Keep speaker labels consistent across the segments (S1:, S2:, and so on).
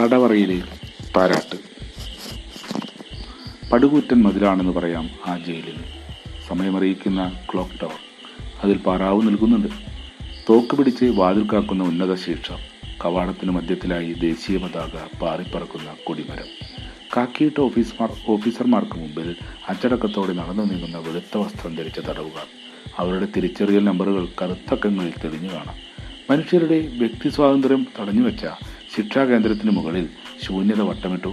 S1: തടവറയിലെ പാരാട്ട്. പടുകൂറ്റൻ മതിലാണെന്ന് പറയാം ആ ജയിലിന് സമയമറിയിക്കുന്ന clock tower. അതിൽ പാറാവ് നൽകുന്നുണ്ട് തോക്ക് പിടിച്ച് വാതിൽ കാക്കുന്ന ഉന്നത ശിക്ഷ. കവാടത്തിന് മധ്യത്തിലായി ദേശീയ പതാക പാറിപ്പറക്കുന്ന കൊടിമരം. കാക്കിയിട്ട ഓഫീസർമാർ ഓഫീസർമാർക്ക് മുമ്പിൽ അച്ചടക്കത്തോടെ നടന്നു നീങ്ങുന്ന വെളുത്ത വസ്ത്രം ധരിച്ച തടവുകാർ. അവരുടെ തിരിച്ചറിയൽ നമ്പറുകൾ കറുത്തക്കങ്ങളിൽ തെളിഞ്ഞു കാണാം. മനുഷ്യരുടെ വ്യക്തി സ്വാതന്ത്ര്യം തടഞ്ഞുവെച്ച ശിക്ഷാ കേന്ദ്രത്തിന് മുകളിൽ ശൂന്യത വട്ടമിട്ടു.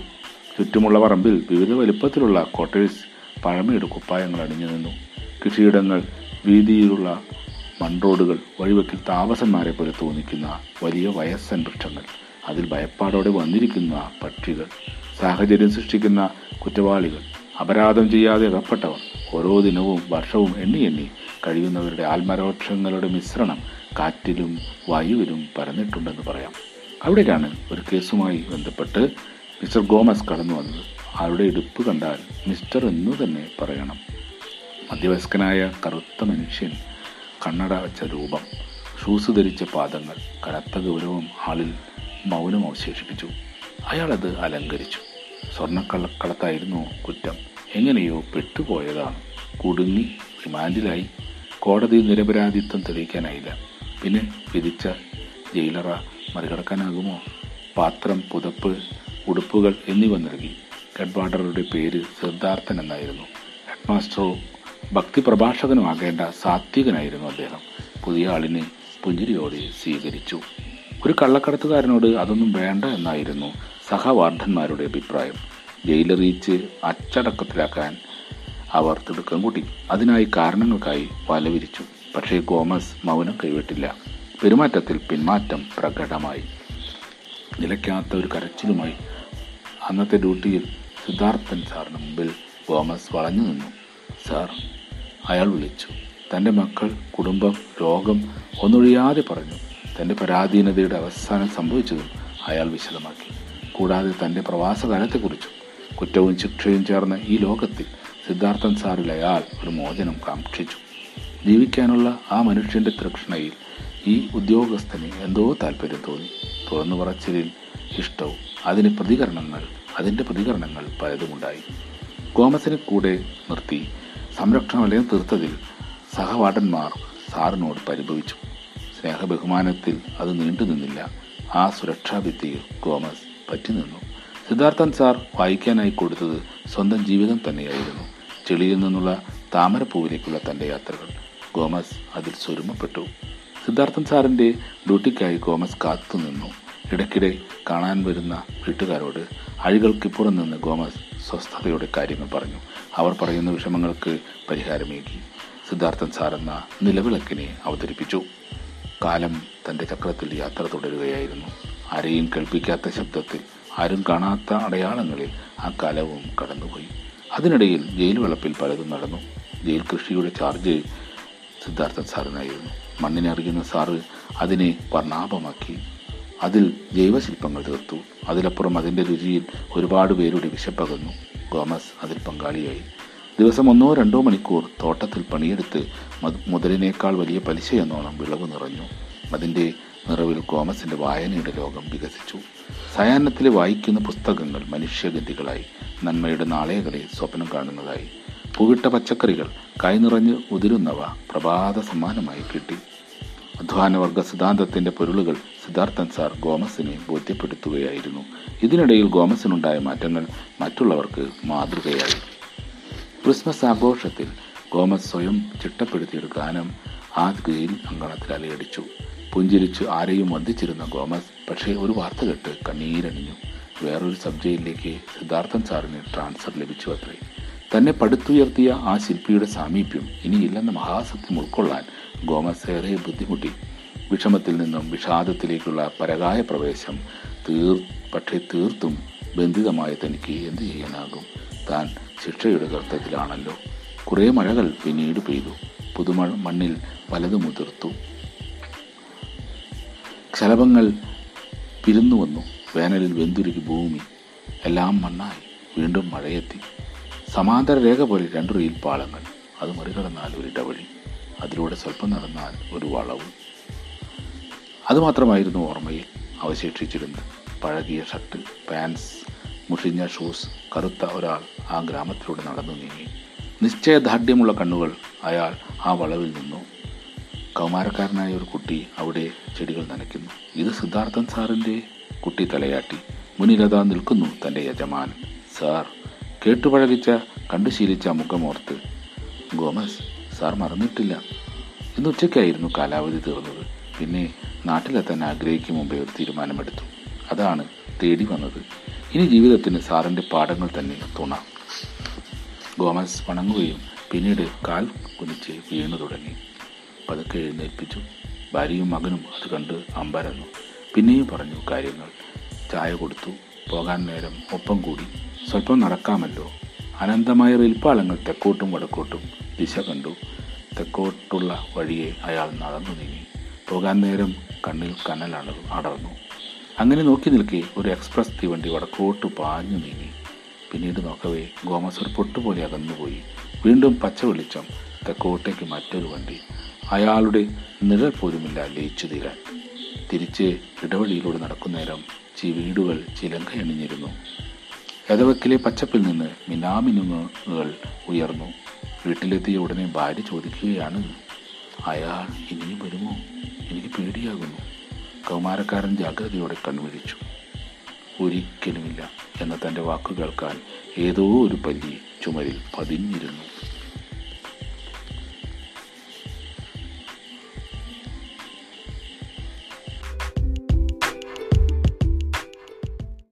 S1: ചുറ്റുമുള്ള പറമ്പിൽ വിവിധ വലുപ്പത്തിലുള്ള കോട്ടേഴ്സ് പഴമയുടെ കുപ്പായങ്ങൾ അണിഞ്ഞു നിന്നു. കൃഷിയിടങ്ങൾ വീതിയിലുള്ള മൺറോഡുകൾ വഴിവെക്കിൽ താമസന്മാരെ പോലെ തോന്നിക്കുന്ന വലിയ വയസ്സൻ വൃക്ഷങ്ങൾ അതിൽ ഭയപ്പാടോടെ വന്നിരിക്കുന്ന പക്ഷികൾ സാഹചര്യം സൃഷ്ടിക്കുന്ന കുറ്റവാളികൾ അപരാധം ചെയ്യാതെ അകപ്പെട്ടവർ ഓരോ ദിനവും വർഷവും എണ്ണി എണ്ണി കഴിയുന്നവരുടെ ആത്മരോക്ഷങ്ങളുടെ മിശ്രണം കാറ്റിലും വായുവിലും പരന്നിട്ടുണ്ടെന്ന് പറയാം. അവിടേക്കാണ് ഒരു കേസുമായി ബന്ധപ്പെട്ട് മിസ്റ്റർ ഗോമസ് കടന്നു വന്നത്. അവരുടെ ഇടുപ്പ് കണ്ടാൽ മിസ്റ്റർ എന്ന് തന്നെ പറയണം. മധ്യവയസ്കനായ കറുത്ത മനുഷ്യൻ കണ്ണട വെച്ച രൂപം ഷൂസ് ധരിച്ച പാദങ്ങൾ കനത്ത ഗൗരവം ആളിൽ മൗനം അവശേഷിപ്പിച്ചു. അയാളത് അലങ്കരിച്ചു. സ്വർണക്കള്ളക്കളത്തായിരുന്നു കുറ്റം. എങ്ങനെയോ പെട്ടുപോയതാണ്. കുടുങ്ങി റിമാൻഡിലായി. കോടതി നിരപരാധിത്വം തെളിയിക്കാനായില്ല. പിന്നെ വിധിച്ച ജയിലറ മറികടക്കാനാകുമോ? പാത്രം പുതപ്പ് ഉടുപ്പുകൾ എന്നിവ നൽകി. ഹെഡ്വാർഡറുടെ പേര് സിദ്ധാർത്ഥൻ എന്നായിരുന്നു. ഹെഡ്മാസ്റ്ററോ ഭക്തി പ്രഭാഷകനും ആകേണ്ട സാത്വികനായിരുന്നു അദ്ദേഹം. പുതിയ ആളിനെ പുഞ്ചിരിയോടെ സ്വീകരിച്ചു. ഒരു കള്ളക്കടത്തുകാരനോട് അതൊന്നും വേണ്ട എന്നായിരുന്നു സഹവാർദ്ധന്മാരുടെ അഭിപ്രായം. ജയിലറിയിച്ച് അച്ചടക്കത്തിലാക്കാൻ അവർ തിടുക്കം കൂട്ടി. അതിനായി കാരണങ്ങൾക്കായി വലവിരിച്ചു. പക്ഷേ ഗോമസ് മൗനം കൈവിട്ടില്ല. പെരുമാറ്റത്തിൽ പിന്മാറ്റം പ്രകടമായി. നിലയ്ക്കാത്ത ഒരു കരച്ചിലുമായി അന്നത്തെ ഡ്യൂട്ടിയിൽ സിദ്ധാർത്ഥൻ സാറിന് മുമ്പിൽ ഗോമസ് വളഞ്ഞു നിന്നു. സാർ അയാൾ വിളിച്ചു. തന്റെ മക്കൾ കുടുംബം രോഗം ഒന്നൊഴിയാതെ പറഞ്ഞു. തന്റെ പരാധീനതയുടെ അവസാനം സംഭവിച്ചതും അയാൾ വിശദമാക്കി. കൂടാതെ തന്റെ പ്രവാസകാലത്തെക്കുറിച്ചും കുറ്റവും ശിക്ഷയും ചേർന്ന ഈ ലോകത്തിൽ സിദ്ധാർത്ഥൻ സാറിൽ അയാൾ ഒരു മോചനം കാക്ഷിച്ചു. ജീവിക്കാനുള്ള ആ മനുഷ്യന്റെ തൃഷ്ണയിൽ ഈ ഉദ്യോഗസ്ഥന് എന്തോ താല്പര്യം തോന്നി. തുറന്നു പറച്ചിലിൽ ഇഷ്ടവും. അതിന് പ്രതികരണങ്ങൾ അതിന്റെ പ്രതികരണങ്ങൾ പലതുമുണ്ടായി. ഗോമസിനെ കൂടെ നിർത്തി. സംരക്ഷണ വലയം തീർത്തതിൽ സഹവാടന്മാർ സാറിനോട് പരിഭവിച്ചു. സ്നേഹബഹുമാനത്തിൽ അത് നീണ്ടു നിന്നില്ല. ആ സുരക്ഷാ ഭിത്തിയിൽ ഗോമസ് പറ്റി നിന്നു. സിദ്ധാർത്ഥൻ സാർ വായിക്കാനായി കൊടുത്തത് സ്വന്തം ജീവിതം തന്നെയായിരുന്നു. ചെളിയിൽ നിന്നുള്ള താമരപ്പൂവിലേക്കുള്ള തന്റെ യാത്രകൾ. ഗോമസ് അതിൽ സ്വരുമപ്പെട്ടു സിദ്ധാർത്ഥൻ സാറിന്റെ ഡ്യൂട്ടിക്കായി ഗോമസ് കാത്തു നിന്നു. ഇടയ്ക്കിടെ കാണാൻ വരുന്ന വീട്ടുകാരോട് അഴികൾക്കിപ്പുറം നിന്ന് ഗോമസ് സ്വസ്ഥതയോടെ കാര്യങ്ങൾ പറഞ്ഞു. അവർ പറയുന്ന വിഷമങ്ങൾക്ക് പരിഹാരമേകി. സിദ്ധാർത്ഥൻ സാർ എന്ന നിലവിളക്കിനെ അവതരിപ്പിച്ചു. കാലം തന്റെ ചക്രത്തിൽ യാത്ര തുടരുകയായിരുന്നു. ആരെയും കേൾപ്പിക്കാത്ത ശബ്ദത്തിൽ ആരും കാണാത്ത അടയാളങ്ങളിൽ ആ കലവും കടന്നുപോയി. അതിനിടയിൽ ജയിൽ വളപ്പിൽ പലതും നടന്നു. ജയിൽ കൃഷിയുടെ ചാർജ് സിദ്ധാർത്ഥൻ സാറിനായിരുന്നു മണ്ണിനെ അറിയുന്ന സാറ് അതിനെ വർണാഭമാക്കി. അതിൽ ജൈവശില്പങ്ങൾ തീർത്തു. അതിലപ്പുറം അതിന്റെ രുചിയിൽ ഒരുപാട് പേരുടെ വിശപ്പകന്നു. ഗോമസ് അതിൽ പങ്കാളിയായി. ദിവസം ഒന്നോ രണ്ടോ മണിക്കൂർ തോട്ടത്തിൽ പണിയെടുത്ത് മത് മുതലിനേക്കാൾ വലിയ പലിശയെന്നോണം വിളവ് നിറഞ്ഞു. അതിന്റെ നിറവിൽ ഗോമസിന്റെ വായനയുടെ ലോകം വികസിച്ചു. സയാനത്തിൽ വായിക്കുന്ന പുസ്തകങ്ങൾ മനുഷ്യഗതികളായി നന്മയുടെ നാളെകളെ സ്വപ്നം കാണുന്നതായി. പൂവിട്ട പച്ചക്കറികൾ കൈനിറഞ്ഞ് ഉതിരുന്നവ പ്രഭാത സമ്മാനമായി കിട്ടി. അധ്വാനവർഗ സിദ്ധാന്തത്തിന്റെ പൊരുളുകൾ സിദ്ധാർത്ഥൻ സാർ ഗോമസിനെ ബോധ്യപ്പെടുത്തുകയായിരുന്നു. ഇതിനിടയിൽ ഗോമസിനുണ്ടായ മാറ്റങ്ങൾ മറ്റുള്ളവർക്ക് മാതൃകയായി. ക്രിസ്മസ് ആഘോഷത്തിൽ ഗോമസ് സ്വയം ചിട്ടപ്പെടുത്തിയൊരു ഗാനം ആദ്ഗയിൽ ഗെയിൽ അങ്കണത്തിൽ അലയടിച്ചു പുഞ്ചിരിച്ചു ആരെയും വന്ദിച്ചിരുന്ന ഗോമസ് പക്ഷേ ഒരു വാർത്ത കേട്ട് കണ്ണീരണിഞ്ഞു. വേറൊരു സബ് ജയിലിലേക്ക് സിദ്ധാർത്ഥൻ സാറിന് ട്രാൻസ്ഫർ ലഭിച്ചു അത്രേ തന്നെ പടുത്തുയർത്തിയ ആ ശില്പിയുടെ സാമീപ്യം ഇനിയില്ലെന്ന മഹാസത്യം ഉൾക്കൊള്ളാൻ ഗോമസ് ഏറെ ബുദ്ധിമുട്ടി. വിഷമത്തിൽ നിന്നും വിഷാദത്തിലേക്കുള്ള പരകായ പ്രവേശം തീർ പക്ഷേ തീർത്തും ബന്ധിതമായ തനിക്ക് എന്തു ചെയ്യാനാകും? താൻ ശിക്ഷയുടെ കർത്തത്തിലാണല്ലോ കുറേ മഴകൾ പിന്നീട് പെയ്തു. പുതുമ മണ്ണിൽ പലതും മുതിർത്തു. ശലഭങ്ങൾ പിരുന്നു വന്നു. വേനലിൽ വെന്തുരുകി ഭൂമി. എല്ലാം മണ്ണായി. വീണ്ടും മഴയെത്തി. സമാന്തര രേഖ പോലെ രണ്ട് റീൽ പാളങ്ങൾ. അത് മറികടന്നാൽ ഒരു ഇടവഴി അതിലൂടെ സ്വല്പം നടന്നാൽ ഒരു വളവ്. അതുമാത്രമായിരുന്നു ഓർമ്മയിൽ അവശേഷിച്ചിരുന്നത്. പഴകിയ ഷർട്ട് പാൻസ് മുഷിഞ്ഞ ഷൂസ് കറുത്ത ഒരാൾ ആ ഗ്രാമത്തിലൂടെ നടന്നു നീങ്ങി. നിശ്ചയദാർഢ്യമുള്ള കണ്ണുകൾ അയാൾ ആ വളവിൽ നിന്നു. കൗമാരക്കാരനായ ഒരു കുട്ടി അവിടെ ചെടികൾ നനയ്ക്കുന്നു. ഇത് സിദ്ധാർത്ഥൻ സാറിന്റെ കുട്ടി തലയാട്ടി. മുന്നിലതാ നിൽക്കുന്നു തന്റെ യജമാൻ സാർ കേട്ടുപഴകിച്ച കണ്ടു ശീലിച്ച മുഖമോർത്ത് ഗോമസ് സാർ മറന്നിട്ടില്ല. ഇന്ന് ഉച്ചയ്ക്കായിരുന്നു കാലാവധി തീർന്നത്. പിന്നെ നാട്ടിലെത്താൻ ആഗ്രഹിക്കും മുമ്പേ ഒരു തീരുമാനമെടുത്തു. അതാണ് തേടി വന്നത്. ഇനി ജീവിതത്തിന് സാറിന്റെ പാഠങ്ങൾ തന്നെ തുണ. ഗോമസ് വണങ്ങുകയും പിന്നീട് കാൽ കുനിച്ച് വീണു തുടങ്ങി. പതുക്കെ എഴുന്നേൽപ്പിച്ചു. ഭാര്യയും മകനും അത് കണ്ട് അമ്പരന്നു. പിന്നെയും പറഞ്ഞു കാര്യങ്ങൾ. ചായ കൊടുത്തു. പോകാൻ നേരം ഒപ്പം കൂടി. സ്വല്പം നടക്കാമല്ലോ. അനന്തമായ റിൽപ്പാളങ്ങൾ തെക്കോട്ടും വടക്കോട്ടും ദിശ കണ്ടു. തെക്കോട്ടുള്ള വഴിയെ അയാൾ നടന്നു നീങ്ങി. പോകാൻ നേരം കണ്ണിൽ കനൽ അടർന്നു. അങ്ങനെ നോക്കി നിൽക്കെ ഒരു എക്സ്പ്രസ് തീവണ്ടി വടക്കോട്ട് പാഞ്ഞു നീങ്ങി. പിന്നീട് നോക്കവേ ഗോമസ് ഒരു പൊട്ടുപോലെ അകന്നുപോയി. വീണ്ടും പച്ച വെളിച്ചം തെക്കോട്ടേക്ക് മറ്റൊരു വണ്ടി. അയാളുടെ നിഴൽ പോലുമില്ല ലയിച്ചു തീരാൻ. തിരിച്ച് ഇടവഴിയിലൂടെ നടക്കുന്നേരം ചി വീടുകൾ ചിലങ്കയണിഞ്ഞിരുന്നു. എതവക്കിലെ പച്ചപ്പിൽ നിന്ന് മിനാമിനുങ്ങുകൾ ഉയർന്നു. വീട്ടിലെത്തിയ ഉടനെ ഭാര്യ ചോദിക്കുകയാണ് അയാൾ ഇനിയും വരുമോ? എനിക്ക് പേടിയാകുന്നു. കൗമാരക്കാരൻ ജാഗ്രതയോടെ കൺവിഴിച്ചു ഒരിക്കലുമില്ല എന്ന തന്റെ വാക്കു കേൾക്കാൻ ഏതോ ഒരു പല്ലി ചുമരിൽ പതിഞ്ഞിരുന്നു.